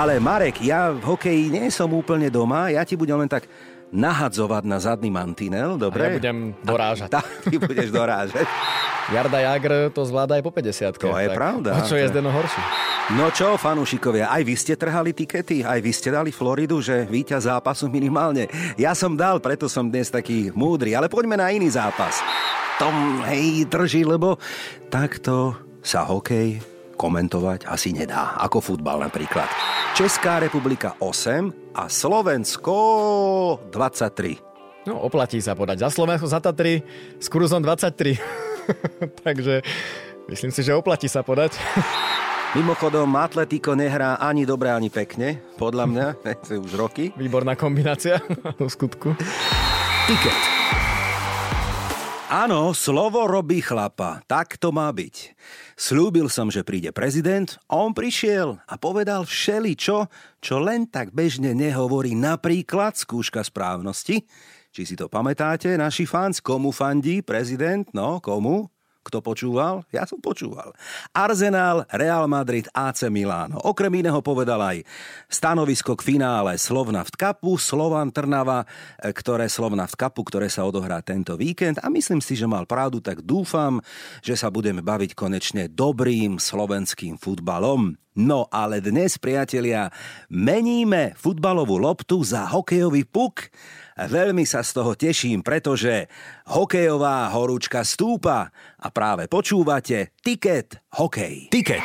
Ale Marek, ja v hokeji nie som úplne doma, ja ti budem len tak nahadzovať na zadný mantinel, dobre? A ja budem dorážať. Tak, ty budeš dorážať. Jarda Jagr to zvláda aj po 50 To je pravda. A čo je Zdeno horší? No čo, fanúšikovia, aj vy ste trhali tikety, aj vy ste dali Floridu, že víťaz zápasu minimálne. Ja som dal, preto som dnes taký múdry, ale poďme na iný zápas. Tom, hej, drží, lebo takto sa hokej komentovať asi nedá, ako futbal napríklad. Česká republika 8 a Slovensko 23. No, oplatí sa podať. Za Slovensko, za Tatry s kurzom 23. Takže myslím si, že oplatí sa podať. Mimochodom, Atletico nehrá ani dobre, ani pekne. Podľa mňa, už roky. Výborná kombinácia v skutku. Tiket. Áno, slovo robí chlapa. Tak to má byť. Slúbil som, že príde prezident, on prišiel a povedal všeli čo, čo len tak bežne nehovorí napríklad skúška správnosti. Či si to pamätáte, naši fans, komu fandí prezident? No, komu? Kto počúval? Ja som počúval. Arsenal, Real Madrid, AC Milano. Okrem iného povedal aj stanovisko k finále Slovnaft Cupu, Slovan Trnava, e, ktoré Slovnaft Cupu, ktoré sa odohrá tento víkend. A myslím si, že mal pravdu, tak dúfam, že sa budeme baviť konečne dobrým slovenským futbalom. No ale dnes, priatelia, meníme futbalovú loptu za hokejový puk Veľmi sa z toho teším, pretože hokejová horúčka stúpa a práve počúvate Tiket Hokej. Tiket.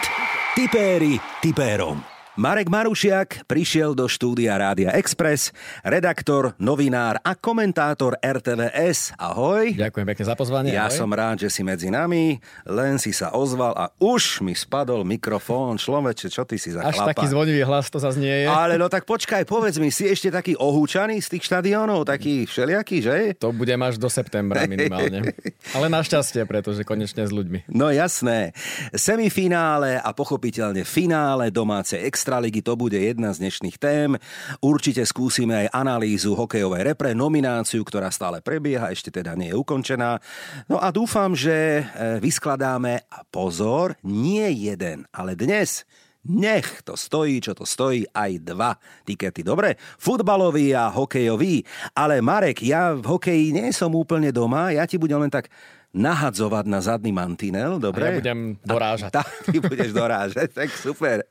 Tipéri tipérom. Marek Marušiak prišiel do štúdia Rádia Express, redaktor, novinár a komentátor RTVS. Ahoj. Ďakujem pekne za pozvanie. Ja ahoj. som rád, že si medzi nami, len si sa ozval a už mi spadol mikrofón. Človeče, čo ty si za Až chlapa? taký zvonivý hlas to zase nie je. Ale no tak počkaj, povedz mi, si ešte taký ohúčaný z tých štadiónov, taký všelijaký, že? To budem až do septembra minimálne. Ale našťastie, pretože konečne s ľuďmi. No jasné. Semifinále a pochopiteľne finále domácej extra Extraligy, to bude jedna z dnešných tém. Určite skúsime aj analýzu hokejovej repre, nomináciu, ktorá stále prebieha, ešte teda nie je ukončená. No a dúfam, že e, vyskladáme, a pozor, nie jeden, ale dnes nech to stojí, čo to stojí, aj dva tikety. Dobre? Futbalový a hokejový. Ale Marek, ja v hokeji nie som úplne doma, ja ti budem len tak nahadzovať na zadný mantinel, dobre? A ja budem dorážať. A, tak, ty budeš dorážať, tak super.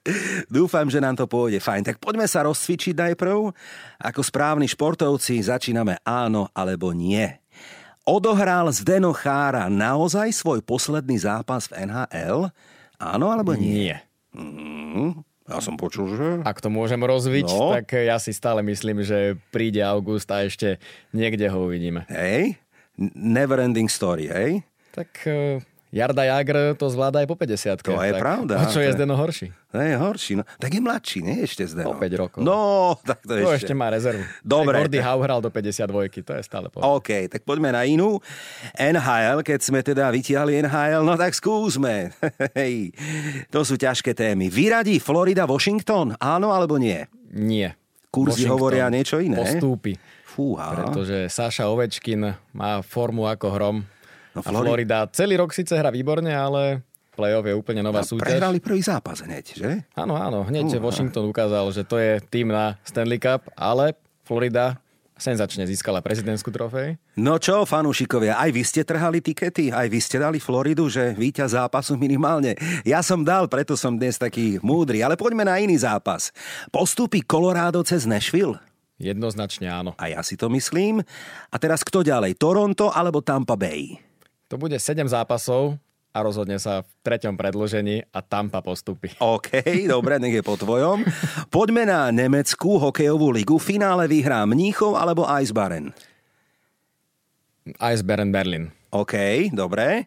Dúfam, že nám to pôjde fajn. Tak poďme sa rozcvičiť najprv. Ako správni športovci začíname áno alebo nie. Odohral Zdeno Chára naozaj svoj posledný zápas v NHL? Áno alebo nie? Nie. Mm, ja som počul, že... Ak to môžem rozviť, no. tak ja si stále myslím, že príde august a ešte niekde ho uvidíme. Hej, never ending story, hej? Tak uh, Jarda Jagr to zvláda aj po 50 To je tak pravda. A čo je Zdeno horší? To je horší. No. Tak je mladší, nie ešte Zdeno. O 5 rokov. No, tak to, to ešte. ešte má rezervu. Dobre. Gordy Howe hral do 52, to je stále povedať. OK, tak poďme na inú. NHL, keď sme teda vytiahli NHL, no tak skúsme. Hej, to sú ťažké témy. Vyradí Florida Washington? Áno alebo nie? Nie. Kurzy Washington hovoria niečo iné. Postúpi. Fúha. Pretože Saša Ovečkin má formu ako hrom. No, a Florida celý rok síce hrá výborne, ale playoff je úplne nová A súťaž. prehrali prvý zápas hneď, že? Áno, áno, hneď Uha. Washington ukázal, že to je tým na Stanley Cup, ale Florida senzačne získala prezidentskú trofej. No čo, fanúšikovia, aj vy ste trhali tikety, aj vy ste dali Floridu, že víťaz zápasu minimálne. Ja som dal, preto som dnes taký múdry, ale poďme na iný zápas. Postupí Colorado cez Nashville? Jednoznačne áno. A ja si to myslím. A teraz kto ďalej? Toronto alebo Tampa Bay? To bude 7 zápasov a rozhodne sa v treťom predložení a Tampa postupí. OK, dobre, nech je po tvojom. Poďme na nemeckú hokejovú ligu. V finále vyhrá Mníchov alebo Eisbaren? Eisbären Berlin. OK, dobre.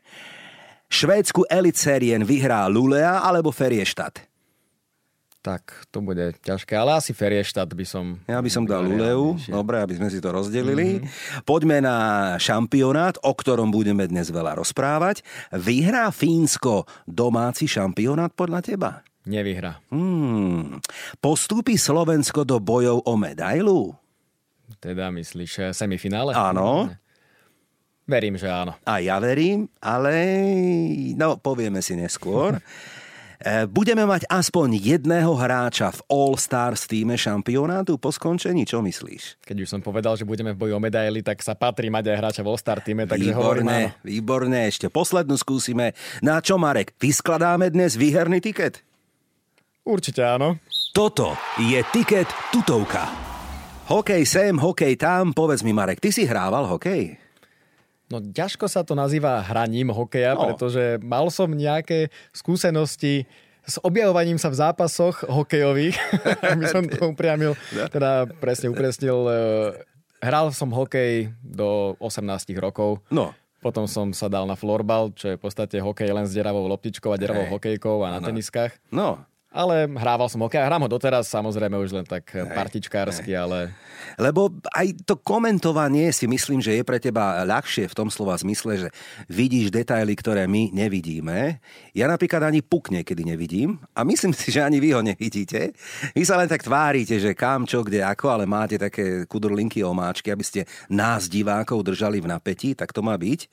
Švédsku Elitserien vyhrá Lulea alebo Feriestad? Tak to bude ťažké, ale asi Ferieštát by som... Ja by som dal Luleu, dobre, aby sme si to rozdelili. Mm-hmm. Poďme na šampionát, o ktorom budeme dnes veľa rozprávať. Vyhrá Fínsko domáci šampionát podľa teba? Nevyhrá. Hmm. Postúpi Slovensko do bojov o medailu? Teda myslíš eh, semifinále? Áno. Verím, že áno. A ja verím, ale no, povieme si neskôr. E, budeme mať aspoň jedného hráča v All-Stars týme šampionátu po skončení, čo myslíš? Keď už som povedal, že budeme v boji o medaily, tak sa patrí mať aj hráča v All-Star týme, takže výborné. Výborné, ešte poslednú skúsime. Na čo, Marek, vyskladáme dnes výherný tiket? Určite áno. Toto je tiket tutovka. Hokej sem, hokej tam, povedz mi, Marek, ty si hrával hokej? No ťažko sa to nazýva hraním hokeja, no. pretože mal som nejaké skúsenosti s objavovaním sa v zápasoch hokejových, aby som to upriamil, teda presne upresnil. E, hral som hokej do 18 rokov. No. Potom som sa dal na florbal, čo je v podstate hokej len s deravou loptičkou a deravou hey. hokejkou a na no. teniskách. No. Ale hrával som hokej a hrám ho doteraz, samozrejme už len tak hey, partičkársky, hey. ale... Lebo aj to komentovanie si myslím, že je pre teba ľahšie v tom slova zmysle, že vidíš detaily, ktoré my nevidíme. Ja napríklad ani puk niekedy nevidím a myslím si, že ani vy ho nevidíte. Vy sa len tak tvárite, že kam, čo, kde, ako, ale máte také kudrlinky omáčky, aby ste nás divákov držali v napätí, tak to má byť.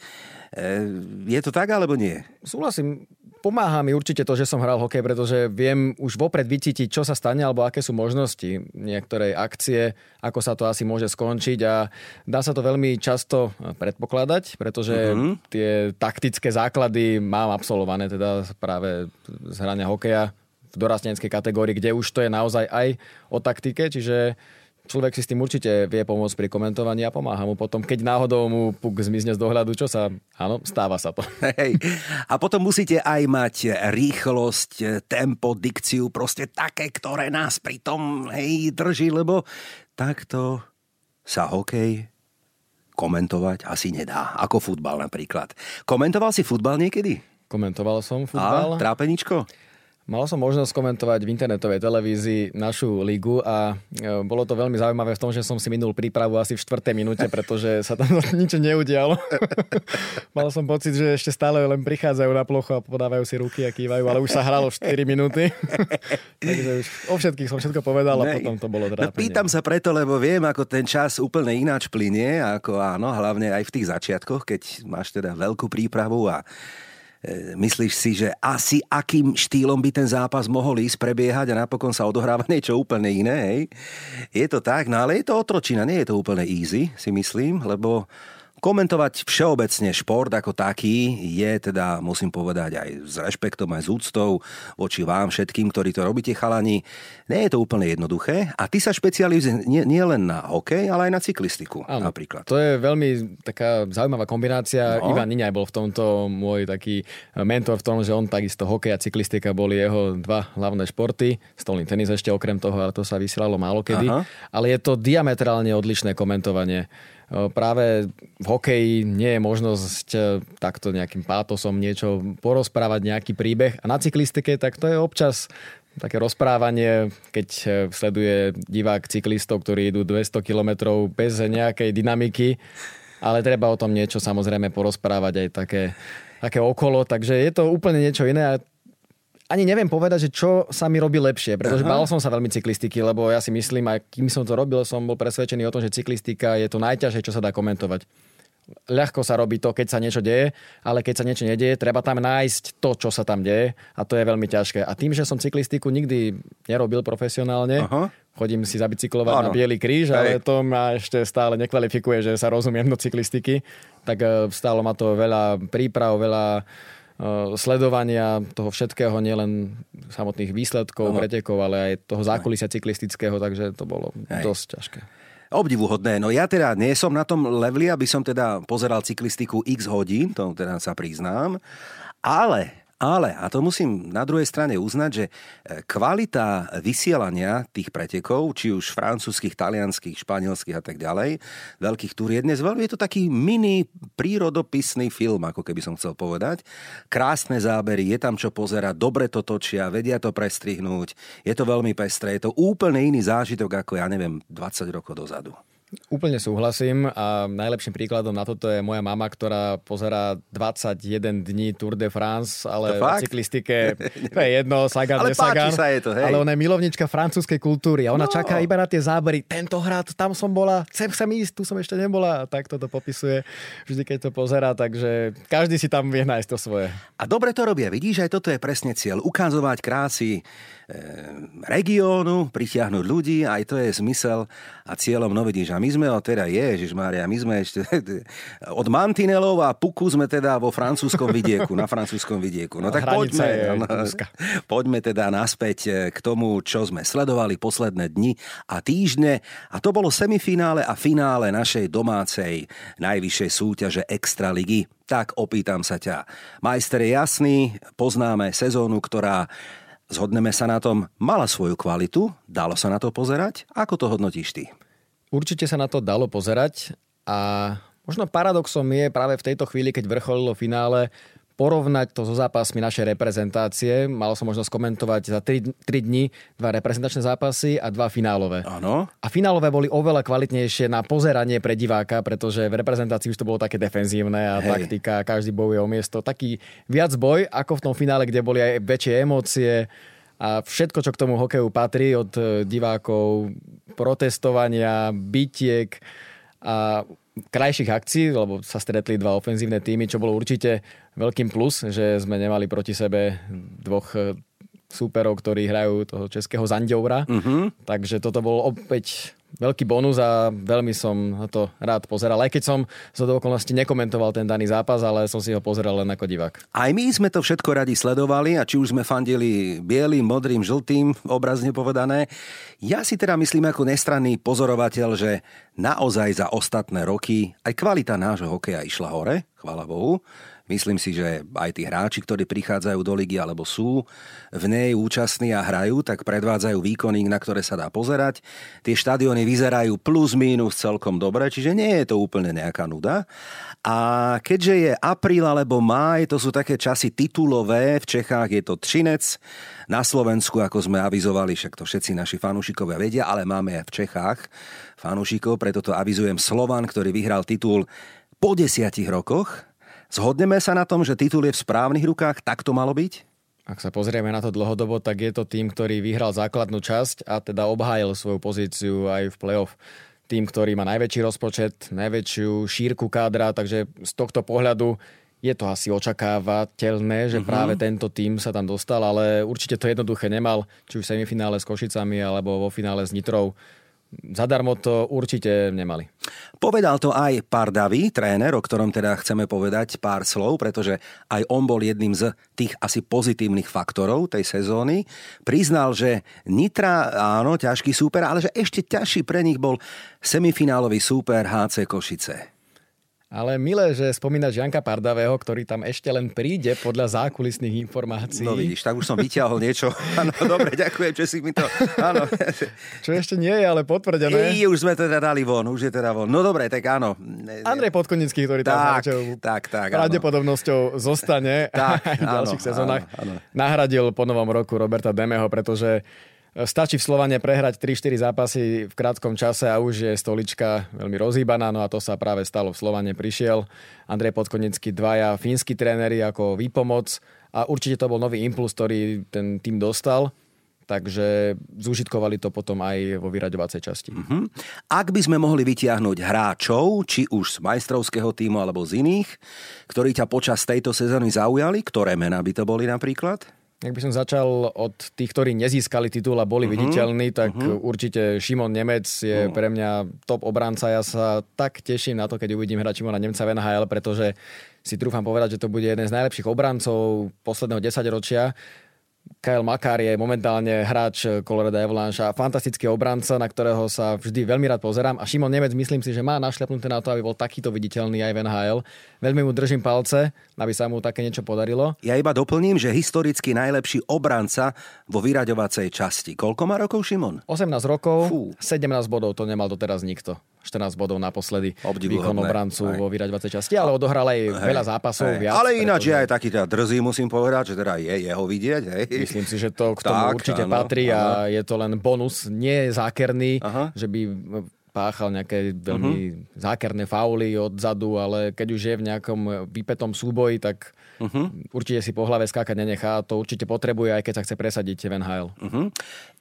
E, je to tak, alebo nie? Súhlasím pomáha mi určite to, že som hral hokej, pretože viem už vopred vycítiť, čo sa stane alebo aké sú možnosti niektorej akcie, ako sa to asi môže skončiť a dá sa to veľmi často predpokladať, pretože uh-huh. tie taktické základy mám absolvované teda práve z hrania hokeja v dorasteneckej kategórii, kde už to je naozaj aj o taktike, čiže človek si s tým určite vie pomôcť pri komentovaní a pomáha mu potom, keď náhodou mu puk zmizne z dohľadu, čo sa, áno, stáva sa to. Hej. A potom musíte aj mať rýchlosť, tempo, dikciu, proste také, ktoré nás pri tom hej, drží, lebo takto sa hokej komentovať asi nedá, ako futbal napríklad. Komentoval si futbal niekedy? Komentoval som futbal. A trápeničko? Mal som možnosť komentovať v internetovej televízii našu ligu a e, bolo to veľmi zaujímavé v tom, že som si minul prípravu asi v 4. minúte, pretože sa tam nič neudialo. Mal som pocit, že ešte stále len prichádzajú na plochu a podávajú si ruky a kývajú, ale už sa hralo 4 minúty. Takže už o všetkých som všetko povedal a potom to bolo trápenie. No, pýtam sa preto, lebo viem, ako ten čas úplne ináč plinie, ako áno, hlavne aj v tých začiatkoch, keď máš teda veľkú prípravu a myslíš si, že asi akým štýlom by ten zápas mohol ísť, prebiehať a napokon sa odohráva niečo úplne iné? Je to tak, no ale je to otročina, nie je to úplne easy, si myslím, lebo Komentovať všeobecne šport ako taký je teda, musím povedať, aj s rešpektom, aj s úctou voči vám všetkým, ktorí to robíte, chalani. Nie je to úplne jednoduché a ty sa špecializuje nie, nie len na hokej, ale aj na cyklistiku Áno, napríklad. To je veľmi taká zaujímavá kombinácia. No. Ivan Niňaj bol v tomto môj taký mentor v tom, že on takisto hokej a cyklistika boli jeho dva hlavné športy. Stolný tenis ešte okrem toho, ale to sa vysielalo málo kedy. Aha. Ale je to diametrálne odlišné komentovanie. Práve v hokeji nie je možnosť e, takto nejakým pátosom niečo porozprávať, nejaký príbeh. A na cyklistike tak to je občas také rozprávanie, keď e, sleduje divák cyklistov, ktorí idú 200 km bez nejakej dynamiky, ale treba o tom niečo samozrejme porozprávať aj také, také okolo, takže je to úplne niečo iné a ani neviem povedať, že čo sa mi robí lepšie, pretože Aha. bál som sa veľmi cyklistiky, lebo ja si myslím, aj kým som to robil, som bol presvedčený o tom, že cyklistika je to najťažšie, čo sa dá komentovať. Ľahko sa robí to, keď sa niečo deje, ale keď sa niečo nedieje, treba tam nájsť to, čo sa tam deje a to je veľmi ťažké. A tým, že som cyklistiku nikdy nerobil profesionálne, Aha. chodím si zabicyklovať ano. na Bielý kríž, ale to ma ešte stále nekvalifikuje, že sa rozumiem do cyklistiky, tak eh, stálo ma to veľa príprav, veľa sledovania toho všetkého, nielen samotných výsledkov, Aha. pretekov, ale aj toho zákulisia cyklistického, takže to bolo Hej. dosť ťažké. Obdivuhodné. No ja teda nie som na tom leveli, aby som teda pozeral cyklistiku x hodín, to teda sa priznám, ale Ale, a to musím na druhej strane uznať, že e, kvalita vysielania tých pretekov, či už francúzskych, talianských, španielských a tak ďalej, veľkých túr je dnes veľmi, je to taký mini prírodopisný film, ako keby som chcel povedať. Krásne zábery, je tam čo pozerať, dobre to točia, vedia to prestrihnúť, je to veľmi pestré, je to úplne iný zážitok ako, ja neviem, 20 rokov dozadu. Úplne súhlasím a najlepším príkladom na toto je moja mama, ktorá pozera 21 dní Tour de France, ale v cyklistike to je jedno, Sagan, ale Sagan, sa je to, hej. ale ona je milovnička francúzskej kultúry a ona no. čaká iba na tie zábery. Tento hrad, tam som bola, chcem sa ísť, tu som ešte nebola a tak toto popisuje vždy, keď to pozera, takže každý si tam vie nájsť to svoje. A dobre to robia, vidíš, aj toto je presne cieľ, ukazovať krásy regiónu, pritiahnuť ľudí, aj to je zmysel a cieľom, no vidíš, a my sme, teda Ježiš Mária, my sme ešte od Mantinelov a Puku sme teda vo francúzskom vidieku, na francúzskom vidieku. No tak poďme, no, poďme teda naspäť e, k tomu, čo sme sledovali posledné dni a týždne. A to bolo semifinále a finále našej domácej najvyššej súťaže Extraligy. Tak opýtam sa ťa. Majster je jasný, poznáme sezónu, ktorá Zhodneme sa na tom, mala svoju kvalitu, dalo sa na to pozerať. Ako to hodnotíš ty? Určite sa na to dalo pozerať a možno paradoxom je práve v tejto chvíli, keď vrcholilo finále, porovnať to so zápasmi našej reprezentácie. Mal som možnosť komentovať za 3, 3 dní dva reprezentačné zápasy a dva finálové. Áno. A finálové boli oveľa kvalitnejšie na pozeranie pre diváka, pretože v reprezentácii už to bolo také defenzívne a Hej. taktika, každý bojuje o miesto. Taký viac boj ako v tom finále, kde boli aj väčšie emócie a všetko, čo k tomu hokeju patrí od e, divákov, protestovania, bytiek a krajších akcií, lebo sa stretli dva ofenzívne týmy, čo bolo určite veľkým plus, že sme nemali proti sebe dvoch e, súperov, ktorí hrajú toho českého Zanďoura. Uh-huh. Takže toto bol opäť veľký bonus a veľmi som na to rád pozeral. Aj keď som z do okolností nekomentoval ten daný zápas, ale som si ho pozeral len ako divák. Aj my sme to všetko radi sledovali a či už sme fandili bielým, modrým, žltým, obrazne povedané. Ja si teda myslím ako nestranný pozorovateľ, že naozaj za ostatné roky aj kvalita nášho hokeja išla hore, chvála Bohu. Myslím si, že aj tí hráči, ktorí prichádzajú do ligy alebo sú v nej účastní a hrajú, tak predvádzajú výkony, na ktoré sa dá pozerať. Tie štadióny vyzerajú plus mínus celkom dobre, čiže nie je to úplne nejaká nuda. A keďže je apríl alebo máj, to sú také časy titulové, v Čechách je to Třinec, na Slovensku, ako sme avizovali, však to všetci naši fanúšikovia vedia, ale máme aj v Čechách fanúšikov, preto to avizujem Slovan, ktorý vyhral titul po desiatich rokoch Zhodneme sa na tom, že titul je v správnych rukách, tak to malo byť? Ak sa pozrieme na to dlhodobo, tak je to tým, ktorý vyhral základnú časť a teda obhájil svoju pozíciu aj v play-off. Tým, ktorý má najväčší rozpočet, najväčšiu šírku kádra, takže z tohto pohľadu je to asi očakávateľné, že uh-huh. práve tento tým sa tam dostal, ale určite to jednoduché nemal, či už v semifinále s Košicami alebo vo finále s Nitrou zadarmo to určite nemali. Povedal to aj Pardavi, tréner, o ktorom teda chceme povedať pár slov, pretože aj on bol jedným z tých asi pozitívnych faktorov tej sezóny. Priznal, že Nitra, áno, ťažký súper, ale že ešte ťažší pre nich bol semifinálový súper HC Košice. Ale milé, že spomínaš Janka Pardavého, ktorý tam ešte len príde podľa zákulisných informácií. No vidíš, tak už som vyťahol niečo. Áno, dobre, ďakujem, že si mi to... Áno. Čo ešte nie je, ale potvrdené. I, už sme teda dali von, už je teda von. No dobre, tak áno. Andrej Podkonický, ktorý tam tak, tak, tak, pravdepodobnosťou zostane tak, aj v ďalších áno, sezónach. Áno, áno. Nahradil po novom roku Roberta Demeho, pretože Stačí v Slovane prehrať 3-4 zápasy v krátkom čase a už je stolička veľmi rozhýbaná, no a to sa práve stalo v Slovane. Prišiel Andrej Podkonický, dvaja fínsky tréneri ako výpomoc a určite to bol nový impuls, ktorý ten tým dostal. Takže zúžitkovali to potom aj vo vyraďovacej časti. Uh-huh. Ak by sme mohli vytiahnuť hráčov, či už z majstrovského týmu alebo z iných, ktorí ťa počas tejto sezóny zaujali, ktoré mená by to boli napríklad? Ak by som začal od tých, ktorí nezískali titul a boli uh-huh. viditeľní, tak uh-huh. určite Šimon Nemec je uh-huh. pre mňa top obranca. Ja sa tak teším na to, keď uvidím hrať Šimona Nemca v NHL, pretože si trúfam povedať, že to bude jeden z najlepších obrancov posledného desaťročia. Kyle Makar je momentálne hráč Colorado Avalanche a fantastický obranca, na ktorého sa vždy veľmi rád pozerám. A Šimon Nemec myslím si, že má našľapnuté na to, aby bol takýto viditeľný aj v NHL. Veľmi mu držím palce, aby sa mu také niečo podarilo. Ja iba doplním, že historicky najlepší obranca vo vyraďovacej časti. Koľko má rokov Šimon? 18 rokov, Fú. 17 bodov, to nemal doteraz nikto. 14 bodov naposledy výkon obrancu vo vyraďovacej časti, ale odohral aj hej, veľa zápasov. Hej. Viac, ale ináč je aj taký teda drzý, musím povedať, že teda je jeho vidieť. Hej. Myslím si, že to k tomu tak, určite áno, patrí áno. a je to len bonus, nie je zákerný, Aha. že by páchal nejaké veľmi uh-huh. zákerné fauly odzadu, ale keď už je v nejakom vypetom súboji, tak uh-huh. určite si po hlave skákať nenechá. To určite potrebuje, aj keď sa chce presadiť v NHL. Uh-huh.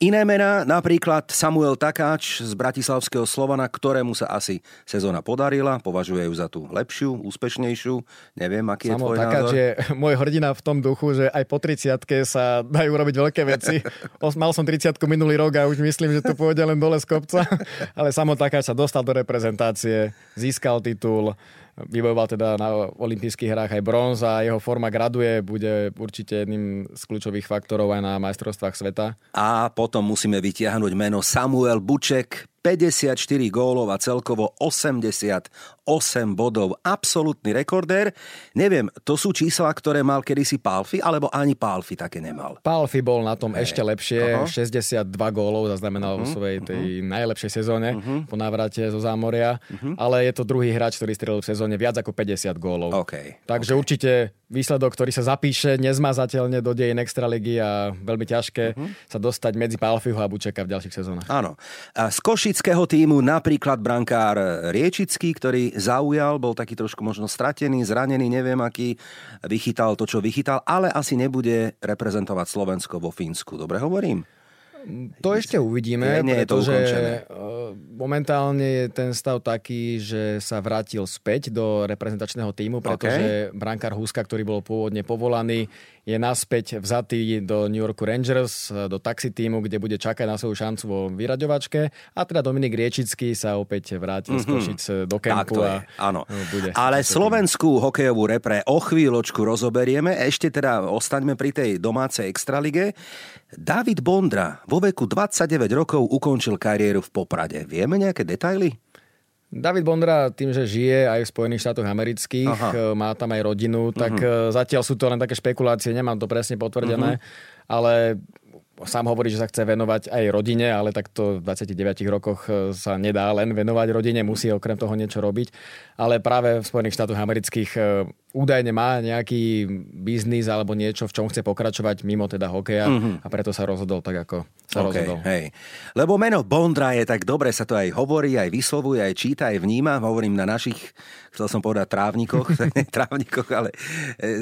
Iné mená, napríklad Samuel Takáč z Bratislavského Slovana, ktorému sa asi sezóna podarila, považuje ju za tú lepšiu, úspešnejšiu. Neviem, aký Samuel je tvoj Takáč názor? je môj hrdina v tom duchu, že aj po 30 sa dajú robiť veľké veci. Mal som 30 minulý rok a už myslím, že to pôjde len dole z kopca, ale Samuel Takáč sa dostal do reprezentácie, získal titul, vybojoval teda na olympijských hrách aj bronz a jeho forma graduje, bude určite jedným z kľúčových faktorov aj na majstrovstvách sveta. A potom musíme vytiahnuť meno Samuel Buček, 54 gólov a celkovo 88 bodov. Absolutný rekordér. Neviem, to sú čísla, ktoré mal kedysi Palfi, alebo ani Palfi také nemal? Palfi bol na tom hey. ešte lepšie. Uh-huh. 62 gólov zaznamenal uh-huh. vo svojej tej uh-huh. najlepšej sezóne uh-huh. po návrate zo Zámoria. Uh-huh. Ale je to druhý hráč, ktorý strelil v sezóne viac ako 50 gólov. Okay. Takže okay. určite výsledok, ktorý sa zapíše nezmazateľne do dejín Extraligy a veľmi ťažké uh-huh. sa dostať medzi Palfiho a Bučeka v ďalších sezónach. Áno. A z Koši košického týmu napríklad brankár Riečický, ktorý zaujal, bol taký trošku možno stratený, zranený, neviem aký, vychytal to, čo vychytal, ale asi nebude reprezentovať Slovensko vo Fínsku. Dobre hovorím? To ešte uvidíme, nie, nie pretože je to eh, momentálne je ten stav taký, že sa vrátil späť do reprezentačného týmu, pretože okay. brankár Huska, ktorý bol pôvodne povolaný, je naspäť vzatý do New Yorku Rangers, do taxi týmu, kde bude čakať na svoju šancu vo vyraďovačke. A teda Dominik Riečický sa opäť vrátil mm-hmm. z mhm. Košic do kempu. A áno. Bude Ale slovenskú hokejovú repre o chvíľočku rozoberieme. Ešte teda ostaňme pri tej domácej extralige. David Bondra vo veku 29 rokov ukončil kariéru v Poprade. Vieme nejaké detaily? David Bondra tým, že žije aj v Spojených štátoch amerických, Aha. Eh, má tam aj rodinu, tak uh-huh. zatiaľ sú to len také špekulácie, nemám to presne potvrdené, uh-huh. ale sám hovorí, že sa chce venovať aj rodine, ale takto v 29 rokoch e, sa nedá len venovať rodine, musí okrem toho niečo robiť. Ale práve v Spojených štátoch amerických e, údajne má nejaký biznis alebo niečo, v čom chce pokračovať mimo teda hokeja mm-hmm. a preto sa rozhodol tak, ako sa okay, rozhodol. Hej. Lebo meno Bondra je tak dobre, sa to aj hovorí, aj vyslovuje, aj číta, aj vníma. Hovorím na našich, chcel som povedať trávnikoch, trávnikoch, ale e,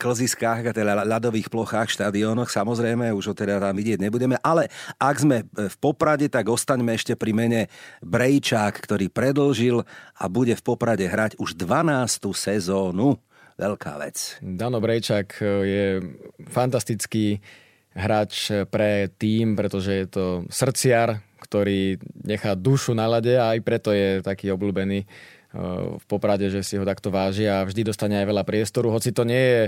kloziskách a teda ľadových plochách, štadiónoch. Samozrejme, už ho teda tam vidieť nebudeme, ale ak sme v Poprade, tak ostaňme ešte pri mene Brejčák, ktorý predlžil a bude v Poprade hrať už 12. sezónu. Veľká vec. Dano Brejčák e, je fantastický hráč pre tým, pretože je to srdciar, ktorý nechá dušu na lade a aj preto je taký obľúbený e, v Poprade, že si ho takto váži a vždy dostane aj veľa priestoru, hoci to nie je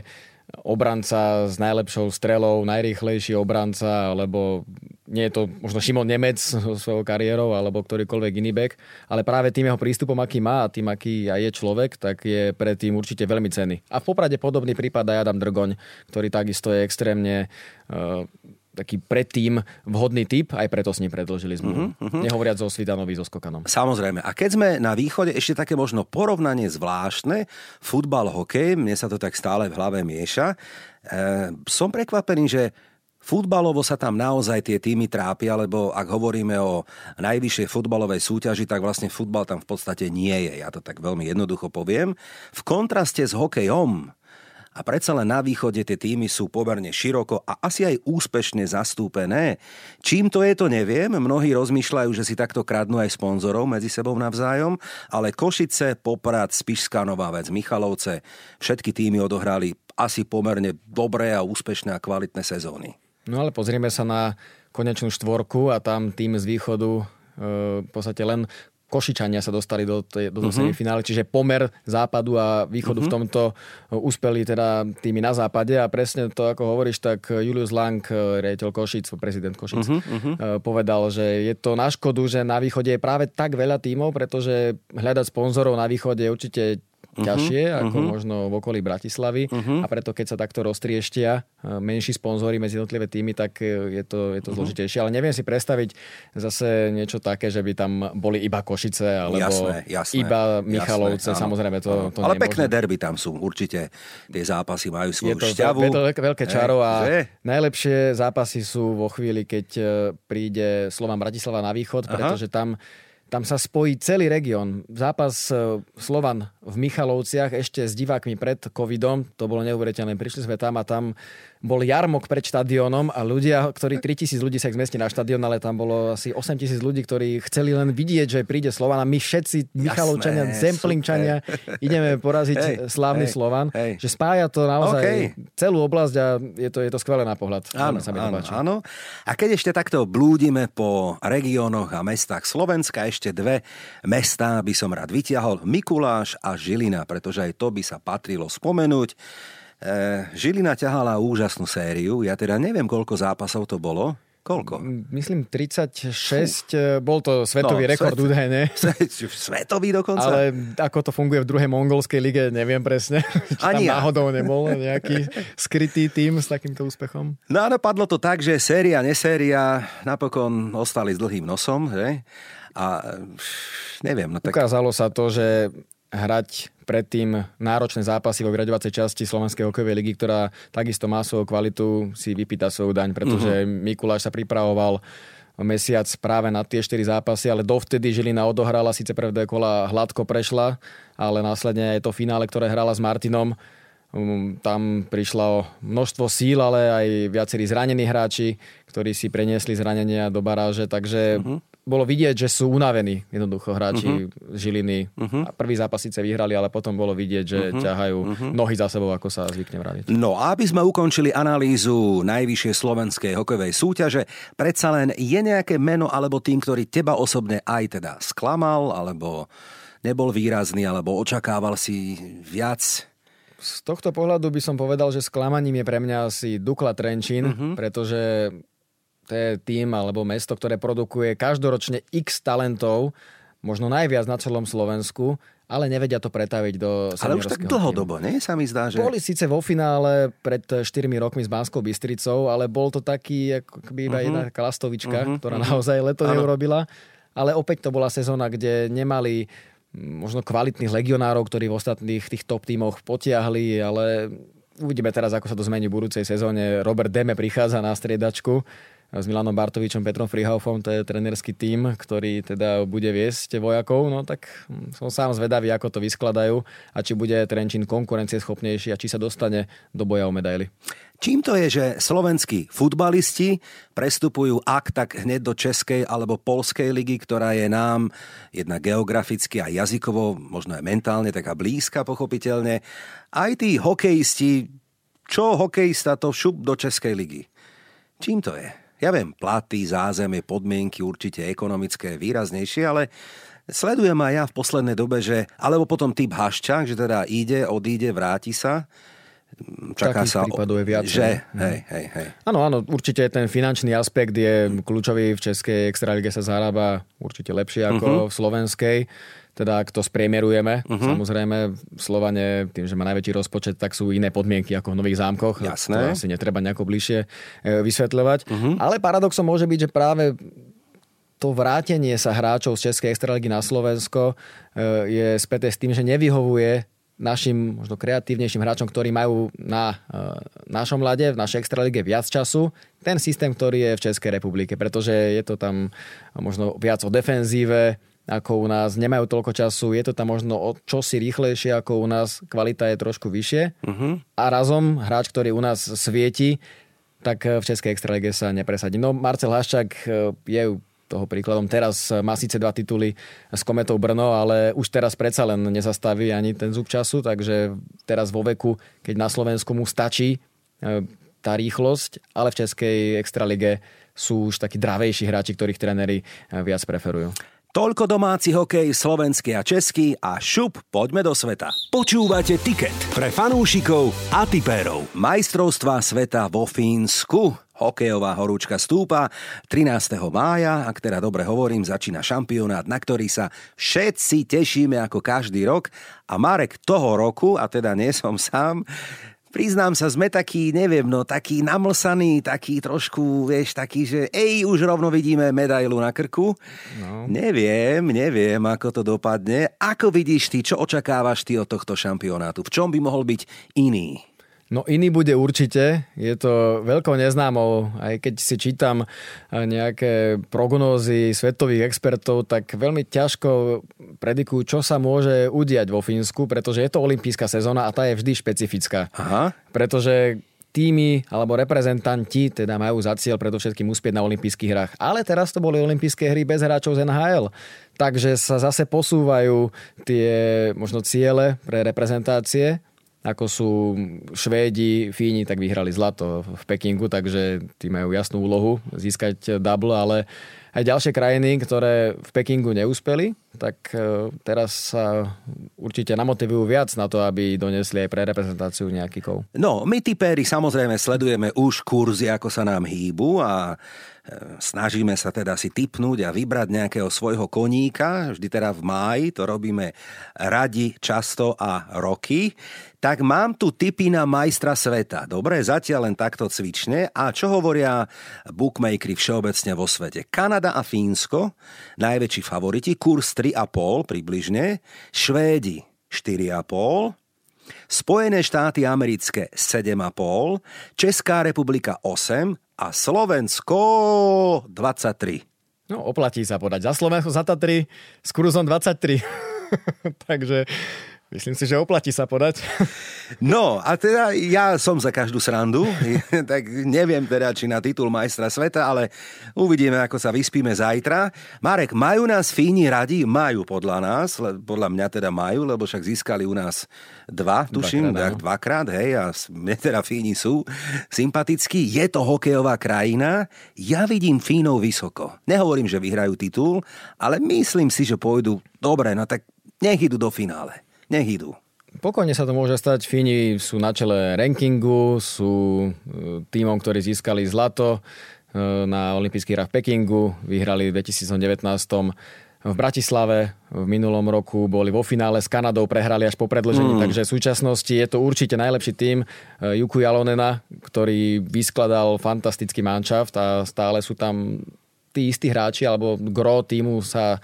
obranca s najlepšou strelou, najrýchlejší obranca, alebo nie je to možno Šimon Nemec so svojou kariérou, alebo ktorýkoľvek iný back, ale práve tým jeho prístupom, aký má a tým, aký aj je človek, tak je pre tým určite veľmi cenný. A v poprade podobný prípad aj Adam Drgoň, ktorý takisto je extrémne uh, taký predtým vhodný typ, aj preto s ním predlžili zmluvu. Uh-huh, uh-huh. Nehovoriac o Svidanovi so Skokanom. Samozrejme. A keď sme na východe, ešte také možno porovnanie zvláštne, futbal, hokej, mne sa to tak stále v hlave mieša. E, som prekvapený, že Futbalovo sa tam naozaj tie týmy trápia, lebo ak hovoríme o najvyššej futbalovej súťaži, tak vlastne futbal tam v podstate nie je. Ja to tak veľmi jednoducho poviem. V kontraste s hokejom, a predsa len na východe tie týmy sú pomerne široko a asi aj úspešne zastúpené. Čím to je, to neviem. Mnohí rozmýšľajú, že si takto kradnú aj sponzorov medzi sebou navzájom, ale Košice, Poprad, Spišská Nová Vec, Michalovce, všetky týmy odohrali asi pomerne dobré a úspešné a kvalitné sezóny. No ale pozrieme sa na konečnú štvorku a tam tým z východu e, v podstate len Košičania sa dostali do, tej, do uh-huh. semifinále, čiže pomer západu a východu uh-huh. v tomto uspeli teda tými na západe a presne to, ako hovoríš, tak Julius Lang, riaditeľ Košic, prezident Košic, uh-huh. povedal, že je to na škodu, že na východe je práve tak veľa tímov, pretože hľadať sponzorov na východe je určite uh-huh, ťažšie ako uh-huh. možno v okolí Bratislavy uh-huh. a preto keď sa takto roztrieštia e, menší sponzory medzi jednotlivé týmy, tak e, je to, je to uh-huh. zložitejšie. Ale neviem si predstaviť zase niečo také, že by tam boli iba Košice alebo jasné, jasné, iba Michalovce. Jasné, samozrejme to, to Ale nemôže. pekné derby tam sú, určite. Tie zápasy majú svoju je to, šťavu. Je to veľké, veľké čaro a že? najlepšie zápasy sú vo chvíli, keď e, príde Slovan Bratislava na východ, pretože Aha. tam tam sa spojí celý región. Zápas Slovan v Michalovciach ešte s divákmi pred covidom, to bolo neuveriteľné. Prišli sme tam a tam bol jarmok pred štadiónom a ľudia, ktorí 3000 ľudí sa ich zmestili na štadión, ale tam bolo asi 8000 ľudí, ktorí chceli len vidieť, že príde Slovan a my všetci Michalovčania, Zemplinčania ideme poraziť hey, slávny hey, Slovan. Hey. Že spája to naozaj okay. celú oblasť a je to, je to skvelé na pohľad. Áno, sa áno, áno. A keď ešte takto blúdime po regiónoch a mestách Slovenska, ešte dve mestá by som rád vytiahol. Mikuláš a Žilina, pretože aj to by sa patrilo spomenúť. Eh, Žilina ťahala úžasnú sériu. Ja teda neviem, koľko zápasov to bolo. Koľko? Myslím 36, Fú. Eh, bol to svetový no, rekord svet, údajne. Svetový dokonca? Ale ako to funguje v druhej mongolskej lige, neviem presne. Či Ani tam ja. náhodou nebol nejaký skrytý tým s takýmto úspechom. No a dopadlo to tak, že séria, neséria napokon ostali s dlhým nosom, že? A neviem. No tak... Ukázalo sa to, že hrať predtým náročné zápasy vo vyraďovacej časti Slovenskej hokejovej ligy, ktorá takisto má svoju kvalitu, si vypýta svoju daň, pretože uh-huh. Mikuláš sa pripravoval mesiac práve na tie 4 zápasy, ale dovtedy Žilina odohrala, síce prvé kola hladko prešla, ale následne je to finále, ktoré hrala s Martinom, tam prišlo množstvo síl, ale aj viacerí zranení hráči, ktorí si preniesli zranenia do baráže, takže uh-huh bolo vidieť, že sú unavení jednoducho hráči uh-huh. Žiliny. Uh-huh. A prvý zápas síce vyhrali, ale potom bolo vidieť, že uh-huh. ťahajú uh-huh. nohy za sebou, ako sa zvykne vraviť. No a aby sme ukončili analýzu najvyššej slovenskej hokejovej súťaže, predsa len je nejaké meno alebo tým, ktorý teba osobne aj teda sklamal, alebo nebol výrazný, alebo očakával si viac z tohto pohľadu by som povedal, že sklamaním je pre mňa asi Dukla Trenčín, uh-huh. pretože to je tým alebo mesto, ktoré produkuje každoročne x talentov, možno najviac na celom Slovensku, ale nevedia to pretaviť do Ale už tak dlhodobo, nie? Sa mi zdá, že... Boli síce vo finále pred 4 rokmi s Banskou Bystricou, ale bol to taký, ako iba uh-huh. jedna klastovička, uh-huh. ktorá uh-huh. naozaj leto ano. neurobila. Ale opäť to bola sezóna, kde nemali možno kvalitných legionárov, ktorí v ostatných tých top tímoch potiahli, ale uvidíme teraz, ako sa to zmení v budúcej sezóne. Robert Deme prichádza na striedačku s Milanom Bartovičom, Petrom Frihaufom, to je trenerský tím, ktorý teda bude viesť vojakov, no tak som sám zvedavý, ako to vyskladajú a či bude Trenčín konkurencieschopnejší a či sa dostane do boja o medaily. Čím to je, že slovenskí futbalisti prestupujú ak tak hneď do Českej alebo Polskej ligy, ktorá je nám jedna geograficky a jazykovo, možno aj mentálne taká blízka pochopiteľne. Aj tí hokejisti, čo hokejista to šup do Českej ligy? Čím to je? Ja viem, platy, zázemie, podmienky určite ekonomické výraznejšie, ale sledujem aj ja v poslednej dobe, že alebo potom typ haščák, že teda ide, odíde, vráti sa čaká sa... prípadov je viac. Že, hej, hej, hej. Áno, áno, určite ten finančný aspekt je kľúčový. V Českej extralige sa zarába určite lepšie ako uh-huh. v slovenskej. Teda ak to spriemerujeme, uh-huh. samozrejme Slovane, tým, že má najväčší rozpočet, tak sú iné podmienky ako v Nových zámkoch. Jasné. To asi netreba nejako bližšie e, vysvetľovať. Uh-huh. Ale paradoxom môže byť, že práve to vrátenie sa hráčov z Českej extraligy na Slovensko e, je späté s tým, že nevyhovuje našim možno kreatívnejším hráčom, ktorí majú na uh, našom lade, v našej extralige viac času, ten systém, ktorý je v Českej republike, pretože je to tam možno viac o defenzíve, ako u nás, nemajú toľko času, je to tam možno o čosi rýchlejšie ako u nás, kvalita je trošku vyššie uh-huh. a razom hráč, ktorý u nás svieti, tak v Českej extralege sa nepresadí. No Marcel Haščák eh, je toho príkladom. Teraz má síce dva tituly s Kometou Brno, ale už teraz predsa len nezastaví ani ten zub času, takže teraz vo veku, keď na Slovensku mu stačí eh, tá rýchlosť, ale v Českej extralige sú už takí dravejší hráči, ktorých tréneri eh, viac preferujú. Toľko domáci hokej, slovenský a český a šup, poďme do sveta. Počúvate Ticket pre fanúšikov a tipérov. Majstrovstvá sveta vo Fínsku. Hokejová horúčka stúpa 13. mája, ak teda dobre hovorím, začína šampionát, na ktorý sa všetci tešíme ako každý rok. A Marek toho roku, a teda nie som sám, priznám sa, sme takí, neviem, no takí namlsaní, takí trošku, vieš, takí, že ej, už rovno vidíme medailu na krku. No. Neviem, neviem, ako to dopadne. Ako vidíš ty, čo očakávaš ty od tohto šampionátu? V čom by mohol byť iný? No iný bude určite, je to veľkou neznámou, aj keď si čítam eh, nejaké prognózy svetových expertov, tak veľmi ťažko predikujú, čo sa môže udiať vo Fínsku, pretože je to olympijská sezóna a tá je vždy špecifická. Aha. Pretože týmy alebo reprezentanti teda majú za cieľ predovšetkým uspieť na olympijských hrách. Ale teraz to boli olympijské hry bez hráčov z NHL. Takže sa zase posúvajú tie možno ciele pre reprezentácie ako sú Švédi, Fíni, tak vyhrali zlato v Pekingu, takže tí majú jasnú úlohu získať double, ale aj ďalšie krajiny, ktoré v Pekingu neúspeli, tak e, teraz sa určite namotivujú viac na to, aby donesli aj pre reprezentáciu nejaký kov. No, my typéri samozrejme sledujeme už kurzy, ako sa nám hýbu a snažíme sa teda si typnúť a vybrať nejakého svojho koníka, vždy teda v máji, to robíme radi, často a roky, tak mám tu typy na majstra sveta. Dobre, zatiaľ len takto cvične. A čo hovoria bookmakery všeobecne vo svete? Kanada a Fínsko, najväčší favoriti, kurz 3,5 približne, Švédi 4,5, Spojené štáty americké 7,5, Česká republika 8 a Slovensko 23. No, oplatí sa podať za Slovensko za Tatry s kurzom 23. Takže Myslím si, že oplatí sa podať. No, a teda ja som za každú srandu, tak neviem teda, či na titul majstra sveta, ale uvidíme, ako sa vyspíme zajtra. Marek, majú nás Fíni radi? Majú podľa nás, podľa mňa teda majú, lebo však získali u nás dva, tuším, dvakrát, no. dvakrát hej, a mne teda Fíni sú sympatickí. Je to hokejová krajina, ja vidím Fínov vysoko. Nehovorím, že vyhrajú titul, ale myslím si, že pôjdu dobre, no tak nech idú do finále nech idú. Pokojne sa to môže stať. Fíni sú na čele rankingu, sú e, týmom, ktorí získali zlato e, na olympijských hrách v Pekingu, vyhrali v 2019 v Bratislave v minulom roku boli vo finále s Kanadou, prehrali až po predlžení, mm. takže v súčasnosti je to určite najlepší tým e, Juku Jalonena, ktorý vyskladal fantastický manšaft a stále sú tam tí istí hráči alebo gro týmu sa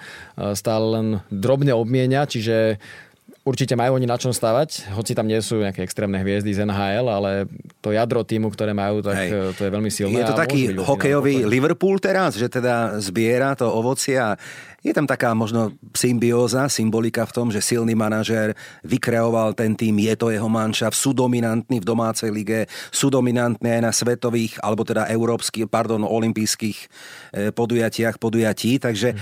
stále len drobne obmienia, čiže Určite majú oni na čom stavať, hoci tam nie sú nejaké extrémne hviezdy z NHL, ale to jadro týmu, ktoré majú, tak Hej. E, to je veľmi silné. Je to taký hokejový Liverpool teraz, že teda zbiera to ovocie a je tam taká možno symbióza, symbolika v tom, že silný manažér vykreoval ten tým, je to jeho manšaft, sú dominantní v domácej lige, sú dominantní aj na svetových, alebo teda európskych, pardon, olympijských e, podujatiach, podujatí. Takže e,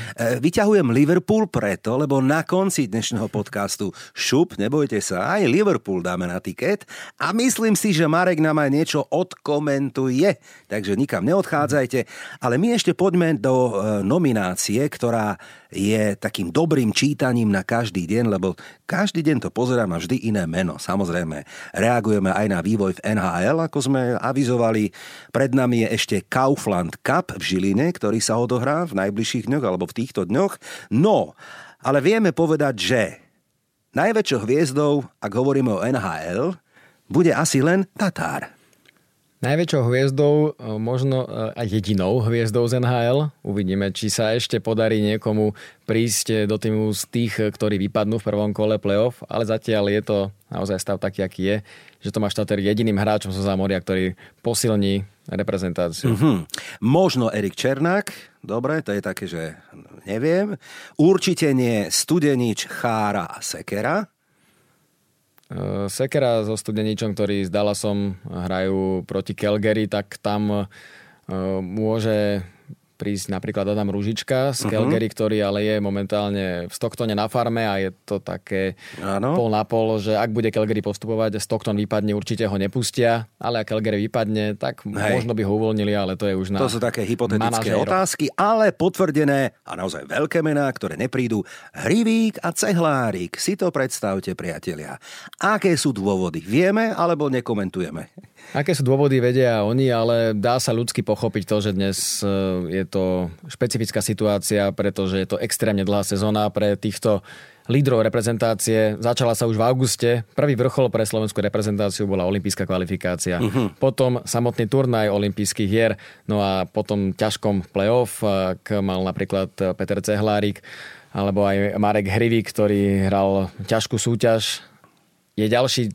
vyťahujem Liverpool preto, lebo na konci dnešného podcastu šup, nebojte sa, aj Liverpool dáme na tiket. A myslím si, že Marek nám aj niečo odkomentuje, takže nikam neodchádzajte, ale my ešte poďme do e, nominácie, ktorá je takým dobrým čítaním na každý deň, lebo každý deň to pozerám a vždy iné meno. Samozrejme, reagujeme aj na vývoj v NHL, ako sme avizovali. Pred nami je ešte Kaufland Cup v Žiline, ktorý sa odohrá v najbližších dňoch alebo v týchto dňoch. No, ale vieme povedať, že najväčšou hviezdou, ak hovoríme o NHL, bude asi len Tatár. Najväčšou hviezdou, e, možno e, aj jedinou hviezdou z NHL. Uvidíme, či sa ešte podarí niekomu prísť do týmu z tých, ktorí vypadnú v prvom kole playoff, ale zatiaľ je to naozaj stav taký, aký je, že Tomáš Tater jediným hráčom zo Zámoria, ktorý posilní reprezentáciu. Mm-hmm. Možno Erik Černák, dobre, to je také, že neviem. Určite nie Studenič, Chára a Sekera. Eh, Sekera so Studeničom, ktorý s Dallasom hrajú proti Calgary, tak tam eh, môže prísť napríklad Adam Ružička z uh-huh. Calgary, ktorý ale je momentálne v Stocktone na farme a je to také ano. pol na pol, že ak bude Calgary postupovať, Stockton vypadne, určite ho nepustia, ale ak Calgary vypadne, tak Hej. možno by ho uvoľnili, ale to je už na To sú také hypotetické manažéro. otázky, ale potvrdené a naozaj veľké mená, ktoré neprídu. Hrivík a Cehlárik, si to predstavte, priatelia. Aké sú dôvody? Vieme alebo nekomentujeme? Aké sú dôvody, vedia oni, ale dá sa ľudsky pochopiť to, že dnes e, je to špecifická situácia, pretože je to extrémne dlhá sezóna pre týchto lídrov reprezentácie. Začala sa už v auguste. Prvý vrchol pre slovenskú reprezentáciu bola olympijská kvalifikácia. Uh-huh. Potom samotný turnaj olympijských hier. No a potom ťažkom play-off, ak mal napríklad Peter Cehlárik alebo aj Marek Hrivík, ktorý hral ťažkú súťaž. Je ďalší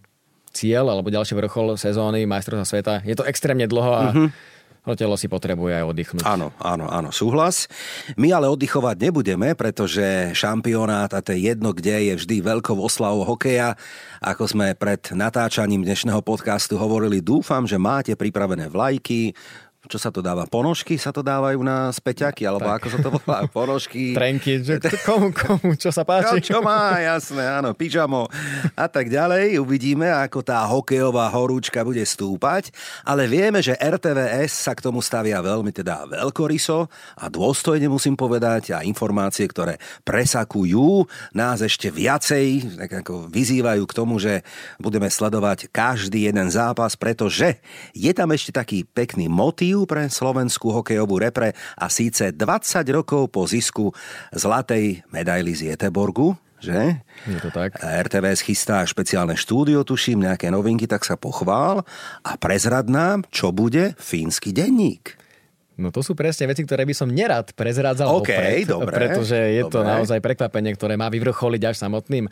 cieľ alebo ďalší vrchol sezóny majstrovstva sveta. Je to extrémne dlho a. To telo si potrebuje aj oddychnúť. Áno, áno, áno, súhlas. My ale oddychovať nebudeme, pretože šampionát a to je jedno, kde je vždy veľkou oslavou hokeja. Ako sme pred natáčaním dnešného podcastu hovorili, dúfam, že máte pripravené vlajky, čo sa to dáva? Ponožky sa to dávajú na späťaky, alebo tak. ako sa to volá? Ponožky. Trenky, že komu, komu, čo sa páči. Čo, čo má, jasné, áno, pyžamo a tak ďalej. Uvidíme, ako tá hokejová horúčka bude stúpať, ale vieme, že RTVS sa k tomu stavia veľmi teda veľkoryso a dôstojne musím povedať a informácie, ktoré presakujú nás ešte viacej, tak ako vyzývajú k tomu, že budeme sledovať každý jeden zápas, pretože je tam ešte taký pekný motív, motív pre slovenskú hokejovú repre a síce 20 rokov po zisku zlatej medaily z Jeteborgu, že? Je to tak. RTVS chystá špeciálne štúdio, tuším, nejaké novinky, tak sa pochvál a prezrad nám, čo bude fínsky denník. No to sú presne veci, ktoré by som nerad prezrádzal okay, opred, dobre, pretože je dobre. to naozaj prekvapenie, ktoré má vyvrcholiť až samotným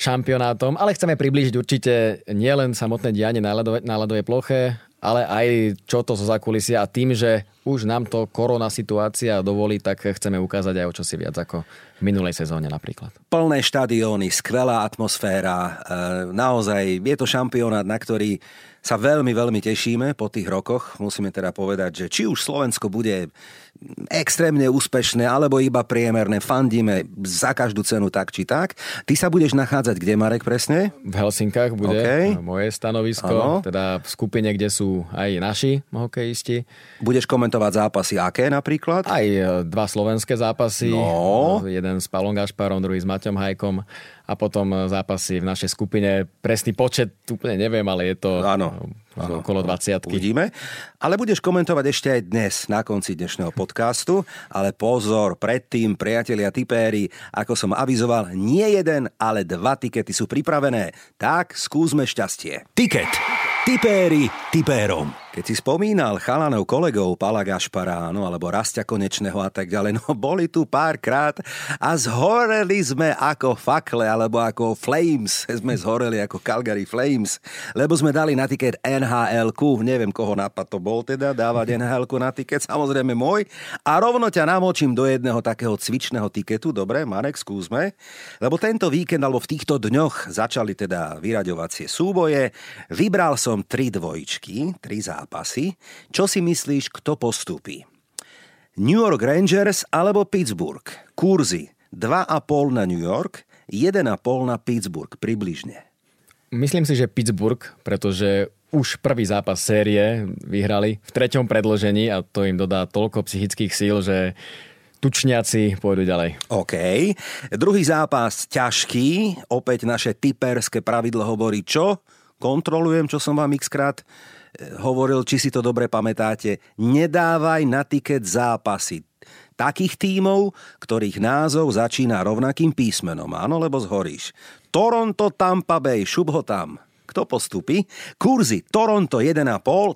šampionátom, ale chceme priblížiť určite nielen samotné dianie na ľadovej, na ľadovej ploche, ale aj čo to zo zakulisia a tým, že už nám to korona situácia dovolí, tak chceme ukázať aj o čosi viac ako v minulej sezóne napríklad. Plné štadióny, skvelá atmosféra, e, naozaj je to šampionát, na ktorý sa veľmi, veľmi tešíme po tých rokoch. Musíme teda povedať, že či už Slovensko bude extrémne úspešné alebo iba priemerné, fandíme za každú cenu tak či tak. Ty sa budeš nachádzať kde, Marek, presne? V Helsinkách bude okay. moje stanovisko, ano. teda v skupine, kde sú aj naši hokejisti. Budeš komentovať zápasy aké napríklad? Aj e, dva slovenské zápasy. No. Jeden s Palom Gašparom, druhý s Maťom Hajkom a potom zápasy v našej skupine. Presný počet úplne neviem, ale je to áno, áno, okolo 20 Uvidíme. Ale budeš komentovať ešte aj dnes na konci dnešného podcastu. Ale pozor, predtým, priatelia tipéri, ako som avizoval, nie jeden, ale dva tikety sú pripravené. Tak skúsme šťastie. Tiket. Tipéri tipérom. Keď si spomínal chalanov kolegov Pala Gašpara, no, alebo Rastia Konečného a tak ďalej, no boli tu párkrát a zhoreli sme ako fakle, alebo ako Flames, sme zhoreli ako Calgary Flames, lebo sme dali na tiket nhl neviem koho nápad to bol teda, dávať nhl na tiket, samozrejme môj, a rovno ťa namočím do jedného takého cvičného tiketu, dobre, Marek, skúsme, lebo tento víkend, alebo v týchto dňoch začali teda vyraďovacie súboje, vybral som tri dvojčky, tri zápasy, zápasy. Čo si myslíš, kto postúpi? New York Rangers alebo Pittsburgh? Kurzy 2,5 na New York, 1,5 na Pittsburgh približne. Myslím si, že Pittsburgh, pretože už prvý zápas série vyhrali v treťom predložení a to im dodá toľko psychických síl, že tučniaci pôjdu ďalej. OK. Druhý zápas ťažký. Opäť naše typerské pravidlo hovorí čo? Kontrolujem, čo som vám x krát hovoril, či si to dobre pamätáte, nedávaj na tiket zápasy takých tímov, ktorých názov začína rovnakým písmenom. Áno, lebo zhoríš. Toronto, Tampa Bay, šup ho tam. Kto postupí? Kurzy Toronto 1,5,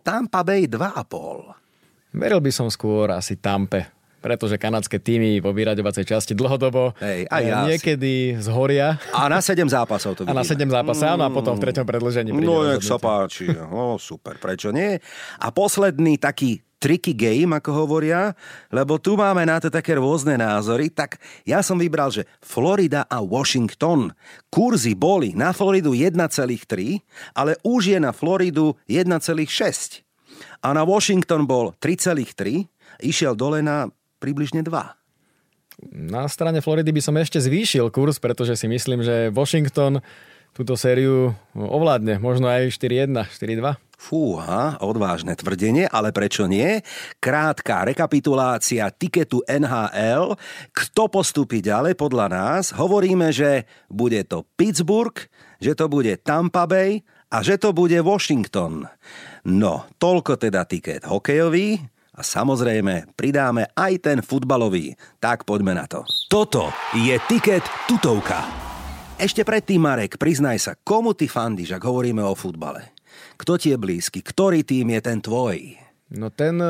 Tampa Bay 2,5. Veril by som skôr asi Tampe pretože kanadské týmy vo vyraďovacej časti dlhodobo Hej, aj ja niekedy si. zhoria. A na 7 zápasov to vidíme. A na 7 zápasov, áno, a potom v treťom predlžení príde No, jak sa páči. No, super, prečo nie? A posledný taký tricky game, ako hovoria, lebo tu máme na to také rôzne názory, tak ja som vybral, že Florida a Washington. Kurzy boli na Floridu 1,3, ale už je na Floridu 1,6. A na Washington bol 3,3, išiel dole na približne 2. Na strane Floridy by som ešte zvýšil kurz, pretože si myslím, že Washington túto sériu ovládne. Možno aj 4-1, 4-2. Fúha, odvážne tvrdenie, ale prečo nie? Krátka rekapitulácia tiketu NHL. Kto postupí ďalej podľa nás? Hovoríme, že bude to Pittsburgh, že to bude Tampa Bay a že to bude Washington. No, toľko teda tiket hokejový a samozrejme pridáme aj ten futbalový. Tak poďme na to. Toto je tiket tutovka. Ešte predtým, Marek, priznaj sa, komu ty fandíš, ak hovoríme o futbale? Kto ti je blízky? Ktorý tým je ten tvoj? No ten,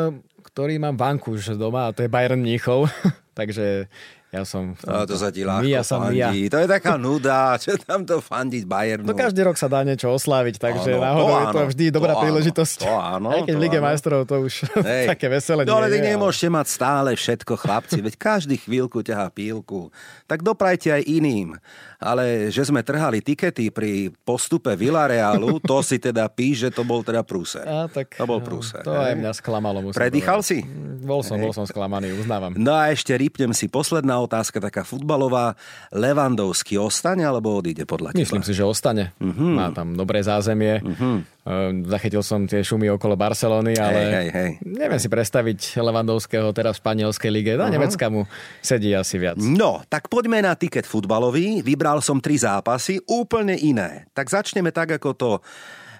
ktorý mám vanku už doma, a to je Bayern Mníchov. Takže ja som... A to sa ti ľahko ja som fandí. Ja. To je taká nuda, čo tam to fandiť Bayernu. To každý rok sa dá niečo osláviť, takže áno, náhodou je to vždy dobrá to príležitosť. To áno, Aj keď v Lige majstrov to už Hej. také veselé no, ale nie, nemôžete mať stále všetko, chlapci, veď každý chvíľku ťahá pílku. Tak doprajte aj iným ale že sme trhali tikety pri postupe Villarealu, to si teda píš, že to bol teda prúser. A, tak, to bol prúser. To aj mňa sklamalo. Predýchal si? Mm, bol som, bol som sklamaný, uznávam. No a ešte rýpnem si posledná otázka, taká futbalová. Levandovský ostane alebo odíde podľa teba? Myslím si, že ostane. Uh-huh. Má tam dobré zázemie. Uh-huh. Zachytil som tie šumy okolo Barcelony, ale hej, hej, hej. neviem si predstaviť Levandovského teraz v španielskej lige. Na uh-huh. Nemecka mu sedí asi viac. No, tak poďme na tiket futbalový. Vybral Vybral som tri zápasy, úplne iné. Tak začneme tak, ako to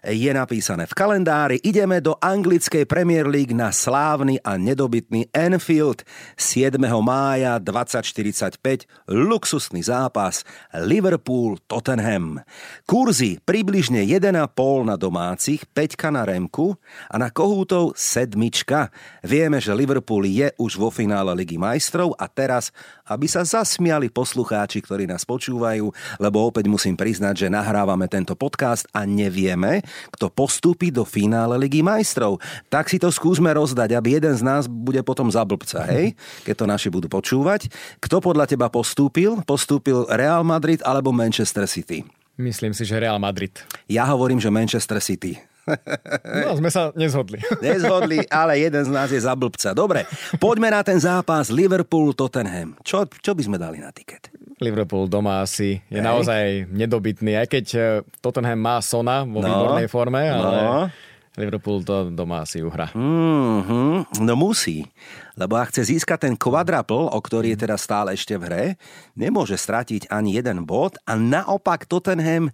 je napísané v kalendári. Ideme do anglickej Premier League na slávny a nedobytný Enfield 7. mája 2045. Luxusný zápas Liverpool-Tottenham. Kurzy približne 1,5 na domácich, 5 na Remku a na Kohútov sedmička. Vieme, že Liverpool je už vo finále Ligy majstrov a teraz, aby sa zasmiali poslucháči, ktorí nás počúvajú, lebo opäť musím priznať, že nahrávame tento podcast a nevieme, kto postúpi do finále Ligy majstrov. Tak si to skúsme rozdať, aby jeden z nás bude potom za blbca, hej? Keď to naši budú počúvať. Kto podľa teba postúpil? Postúpil Real Madrid alebo Manchester City? Myslím si, že Real Madrid. Ja hovorím, že Manchester City. No, sme sa nezhodli. Nezhodli, ale jeden z nás je za blbca. Dobre, poďme na ten zápas Liverpool-Tottenham. Čo, čo by sme dali na tiket? Liverpool doma asi je Hej. naozaj nedobytný, aj keď e, Tottenham má Sona vo no, výbornej forme, ale no. Liverpool to doma asi uhra. Mm-hmm, no musí, lebo ak chce získať ten quadruple, o ktorý je teda stále ešte v hre, nemôže stratiť ani jeden bod a naopak Tottenham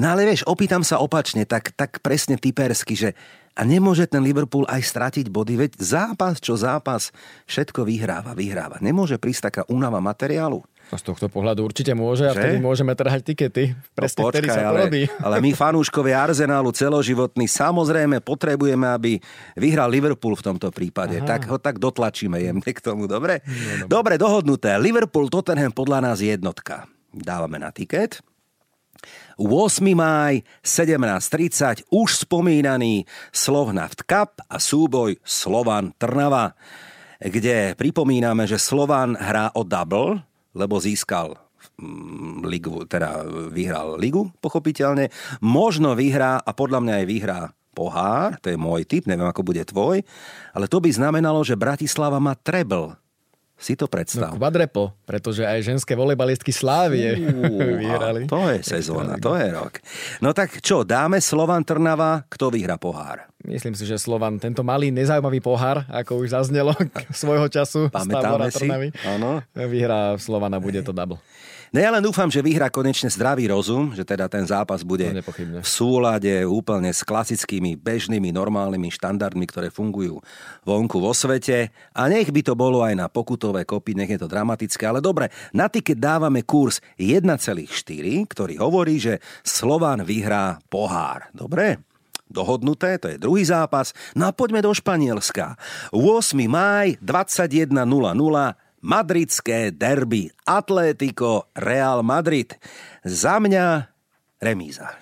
No ale vieš, opýtam sa opačne, tak, tak presne typersky, že a nemôže ten Liverpool aj stratiť body, veď zápas čo zápas, všetko vyhráva, vyhráva. Nemôže prísť taká únava materiálu. No z tohto pohľadu určite môže a vtedy môžeme trhať tikety. Presne no, počkaj, vtedy sa to ale, robí. Ale my fanúškovia Arsenálu celoživotní samozrejme potrebujeme, aby vyhral Liverpool v tomto prípade. Aha. Tak ho tak dotlačíme jemne k tomu, dobre? No, dobre. dobre, dohodnuté. Liverpool Tottenham podľa nás jednotka. Dávame na tiket. 8. máj 17.30 už spomínaný Slovnaft Cup a súboj Slovan Trnava, kde pripomíname, že Slovan hrá o double, lebo získal mm, ligu, teda vyhral ligu, pochopiteľne. Možno vyhrá a podľa mňa aj vyhrá pohár, to je môj typ, neviem ako bude tvoj, ale to by znamenalo, že Bratislava má treble. Si to predstav. No, kvadrepo, pretože aj ženské volejbalistky Slávie vyhrali. To je sezóna, to je rok. No tak čo, dáme Slovan Trnava, kto vyhra pohár? Myslím si, že Slovan, tento malý nezaujímavý pohár, ako už zaznelo svojho času Pamätáme z Trnavy, vyhrá Slovana, bude to double. No ja len dúfam, že vyhrá konečne zdravý rozum, že teda ten zápas bude no, v súlade úplne s klasickými, bežnými, normálnymi štandardmi, ktoré fungujú vonku vo svete. A nech by to bolo aj na pokutové kopy, nech je to dramatické. Ale dobre, na tiket dávame kurz 1,4, ktorý hovorí, že Slován vyhrá pohár. Dobre? Dohodnuté, to je druhý zápas. No a poďme do Španielska. 8. máj 21.00 madridské derby Atlético Real Madrid. Za mňa remíza.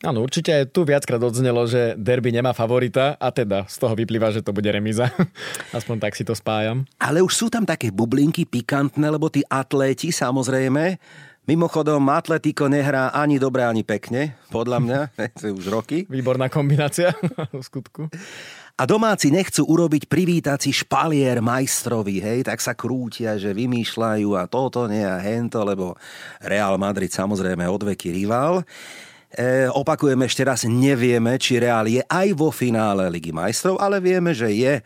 Áno, určite aj tu viackrát odznelo, že derby nemá favorita a teda z toho vyplýva, že to bude remíza. Aspoň tak si to spájam. Ale už sú tam také bublinky pikantné, lebo tí atléti samozrejme Mimochodom, Atletico nehrá ani dobre, ani pekne, podľa mňa, to je už roky. Výborná kombinácia v skutku. A domáci nechcú urobiť privítací špalier majstrovi, hej, tak sa krútia, že vymýšľajú a toto nie a hento, lebo Real Madrid samozrejme odveky rival. E, opakujem ešte raz, nevieme, či Real je aj vo finále Ligy majstrov, ale vieme, že je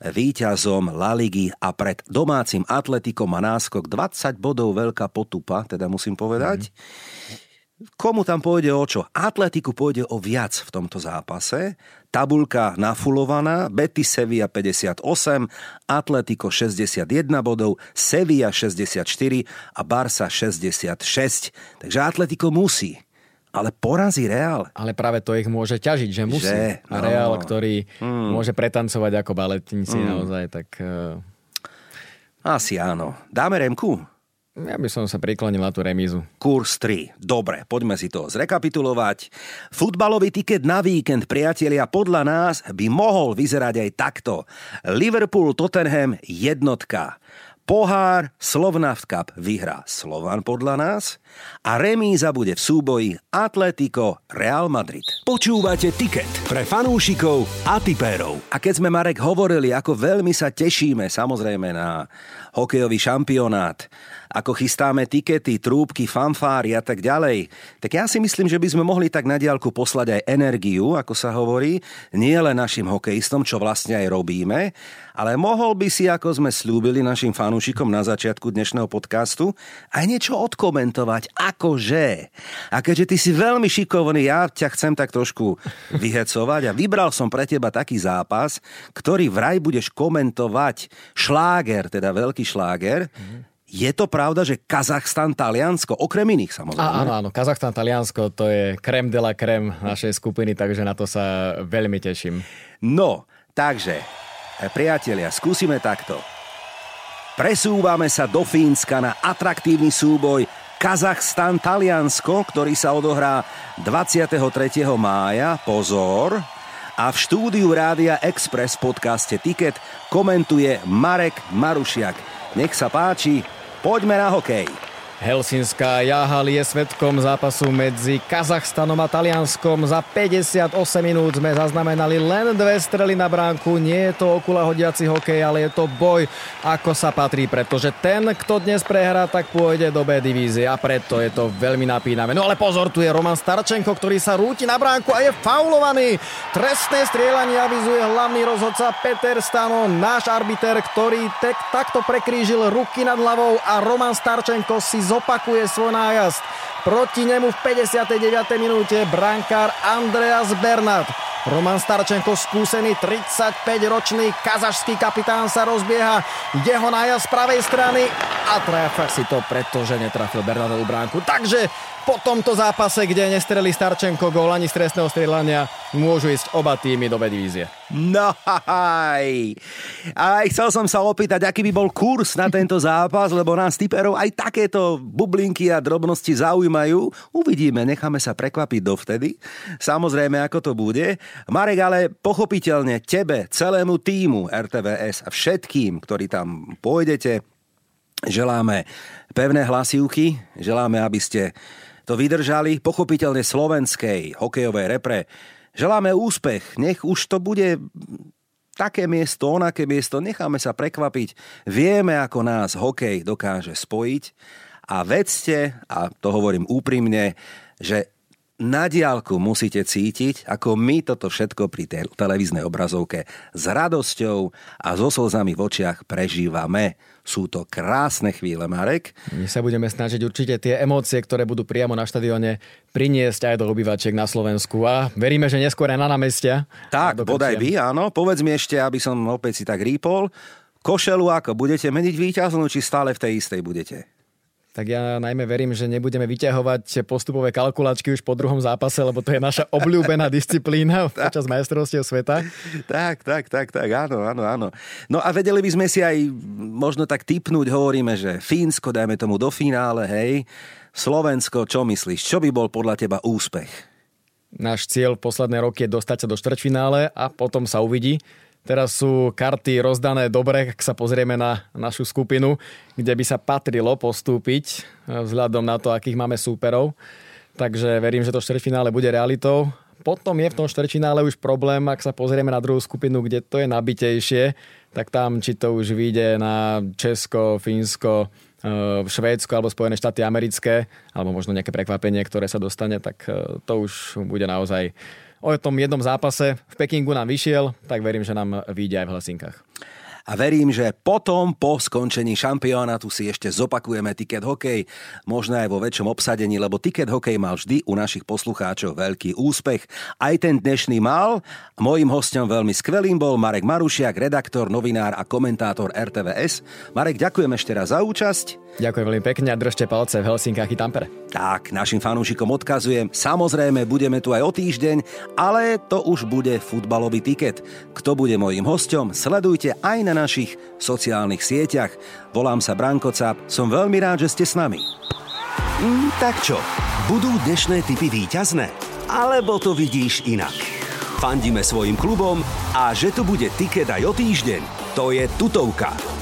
víťazom La Ligy a pred domácim Atletikom má náskok 20 bodov veľká potupa, teda musím povedať. Mm. Komu tam pôjde o čo? Atletiku pôjde o viac v tomto zápase. Tabulka nafulovaná, Betis Sevilla 58, Atletico 61 bodov, Sevilla 64 a Barça 66. Takže Atletico musí ale porazí Real. Ale práve to ich môže ťažiť, že musí. Že, no. A Real, ktorý hmm. môže pretancovať ako baletníci hmm. naozaj, tak... Uh... Asi áno. Dáme Remku? Ja by som sa priklonil na tú remízu. Kurs 3. Dobre, poďme si to zrekapitulovať. Futbalový tiket na víkend, priatelia, podľa nás by mohol vyzerať aj takto. Liverpool Tottenham jednotka. Pohár Slovnaft Cup vyhrá Slovan podľa nás a remíza bude v súboji Atletico Real Madrid. Počúvate tiket pre fanúšikov a tipérov. A keď sme, Marek, hovorili, ako veľmi sa tešíme samozrejme na hokejový šampionát, ako chystáme tikety, trúbky, fanfáry a tak ďalej, tak ja si myslím, že by sme mohli tak na diálku poslať aj energiu, ako sa hovorí, nie len našim hokejistom, čo vlastne aj robíme, ale mohol by si, ako sme slúbili našim fanúšikom na začiatku dnešného podcastu, aj niečo odkomentovať, akože. A keďže ty si veľmi šikovný, ja ťa chcem tak trošku vyhecovať a vybral som pre teba taký zápas, ktorý vraj budeš komentovať šláger, teda veľký šláger, mm-hmm je to pravda, že Kazachstan, Taliansko, okrem iných samozrejme? Áno, áno, Kazachstan, Taliansko, to je krem de la krem našej skupiny, takže na to sa veľmi teším. No, takže, e, priatelia, skúsime takto. Presúvame sa do Fínska na atraktívny súboj Kazachstan, Taliansko, ktorý sa odohrá 23. mája. Pozor, a v štúdiu Rádia Express v podcaste Ticket komentuje Marek Marušiak. Nech sa páči, Poďme na hokej. Helsinská Jahal je svetkom zápasu medzi Kazachstanom a Talianskom. Za 58 minút sme zaznamenali len dve strely na bránku. Nie je to okula hodiaci hokej, ale je to boj, ako sa patrí, pretože ten, kto dnes prehrá, tak pôjde do B divízie a preto je to veľmi napínavé. No ale pozor, tu je Roman Starčenko, ktorý sa rúti na bránku a je faulovaný. Trestné strieľanie avizuje hlavný rozhodca Peter Stano, náš arbiter, ktorý tek, takto prekrížil ruky nad hlavou a Roman Starčenko si zopakuje svoj nájazd. Proti nemu v 59. minúte brankár Andreas Bernard. Roman Starčenko, skúsený 35-ročný kazašský kapitán sa rozbieha. Jeho nájazd z pravej strany a trafa si to, pretože netrafil Bernardovú bránku. Takže po tomto zápase, kde nestreli Starčenko gól ani z trestného strieľania, môžu ísť oba týmy do divízie. No aj. Aj chcel som sa opýtať, aký by bol kurz na tento zápas, lebo nás typerov aj takéto bublinky a drobnosti zaujímajú. Uvidíme, necháme sa prekvapiť dovtedy. Samozrejme, ako to bude. Marek, ale pochopiteľne tebe, celému týmu RTVS a všetkým, ktorí tam pôjdete, želáme pevné hlasivky, želáme, aby ste to vydržali. Pochopiteľne slovenskej hokejovej repre želáme úspech. Nech už to bude také miesto, onaké miesto, necháme sa prekvapiť. Vieme, ako nás hokej dokáže spojiť a vedzte, a to hovorím úprimne, že na diálku musíte cítiť, ako my toto všetko pri tej televíznej obrazovke s radosťou a so slzami v očiach prežívame. Sú to krásne chvíle, Marek. My sa budeme snažiť určite tie emócie, ktoré budú priamo na štadióne, priniesť aj do obývačiek na Slovensku a veríme, že neskôr aj na námestia. Tak, bodaj by, áno. Povedz mi ešte, aby som opäť si tak rýpol. Košelu ako? Budete meniť víťaznú, či stále v tej istej budete? Tak ja najmä verím, že nebudeme vyťahovať postupové kalkulačky už po druhom zápase, lebo to je naša obľúbená disciplína počas majstrovstiev sveta. Tak, tak, tak, tak, áno, áno, áno. No a vedeli by sme si aj možno tak typnúť, hovoríme, že Fínsko, dajme tomu do finále, hej. Slovensko, čo myslíš? Čo by bol podľa teba úspech? Náš cieľ posledné roky je dostať sa do štvrťfinále a potom sa uvidí. Teraz sú karty rozdané dobre, ak sa pozrieme na našu skupinu, kde by sa patrilo postúpiť vzhľadom na to, akých máme súperov. Takže verím, že to štvrťfinále bude realitou. potom je v tom štvrťfinále už problém, ak sa pozrieme na druhú skupinu, kde to je nabitejšie, tak tam či to už vyjde na Česko, Fínsko, eh, Švédsko alebo Spojené štáty americké, alebo možno nejaké prekvapenie, ktoré sa dostane, tak eh, to už bude naozaj o tom jednom zápase. V Pekingu nám vyšiel, tak verím, že nám vyjde aj v Helsinkách a verím, že potom po skončení šampionátu si ešte zopakujeme Ticket Hokej, možno aj vo väčšom obsadení, lebo Ticket Hokej mal vždy u našich poslucháčov veľký úspech. Aj ten dnešný mal. Mojím hostom veľmi skvelým bol Marek Marušiak, redaktor, novinár a komentátor RTVS. Marek, ďakujem ešte raz za účasť. Ďakujem veľmi pekne a držte palce v Helsinkách i Tampere. Tak, našim fanúšikom odkazujem, samozrejme budeme tu aj o týždeň, ale to už bude futbalový tiket. Kto bude mojím hostom, sledujte aj na našich sociálnych sieťach. Volám sa Branko som veľmi rád, že ste s nami. Mm, tak čo, budú dnešné typy výťazné? Alebo to vidíš inak? Fandíme svojim klubom a že tu bude tiket aj o týždeň, to je tutovka.